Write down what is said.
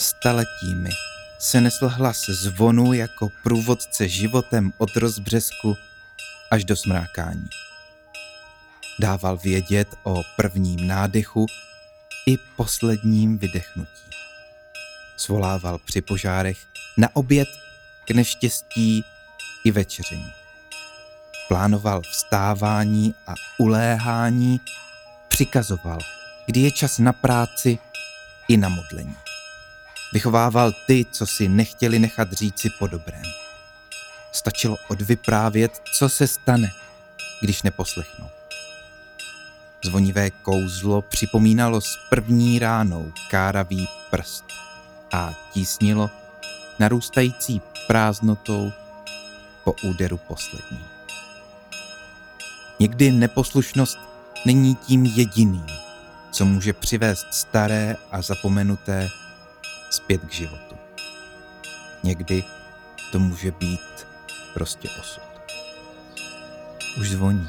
Staletími se nesl hlas zvonu jako průvodce životem od rozbřesku až do smrákání. Dával vědět o prvním nádechu i posledním vydechnutí. Svolával při požárech na oběd k neštěstí i večeření. Plánoval vstávání a uléhání, přikazoval, kdy je čas na práci i na modlení. Vychovával ty, co si nechtěli nechat říci po dobrém. Stačilo odvyprávět, co se stane, když neposlechnou. Zvonivé kouzlo připomínalo s první ránou káravý prst a tísnilo narůstající prázdnotou po úderu poslední. Někdy neposlušnost není tím jediným, co může přivést staré a zapomenuté zpět k životu. Někdy to může být prostě osud. Už zvoní.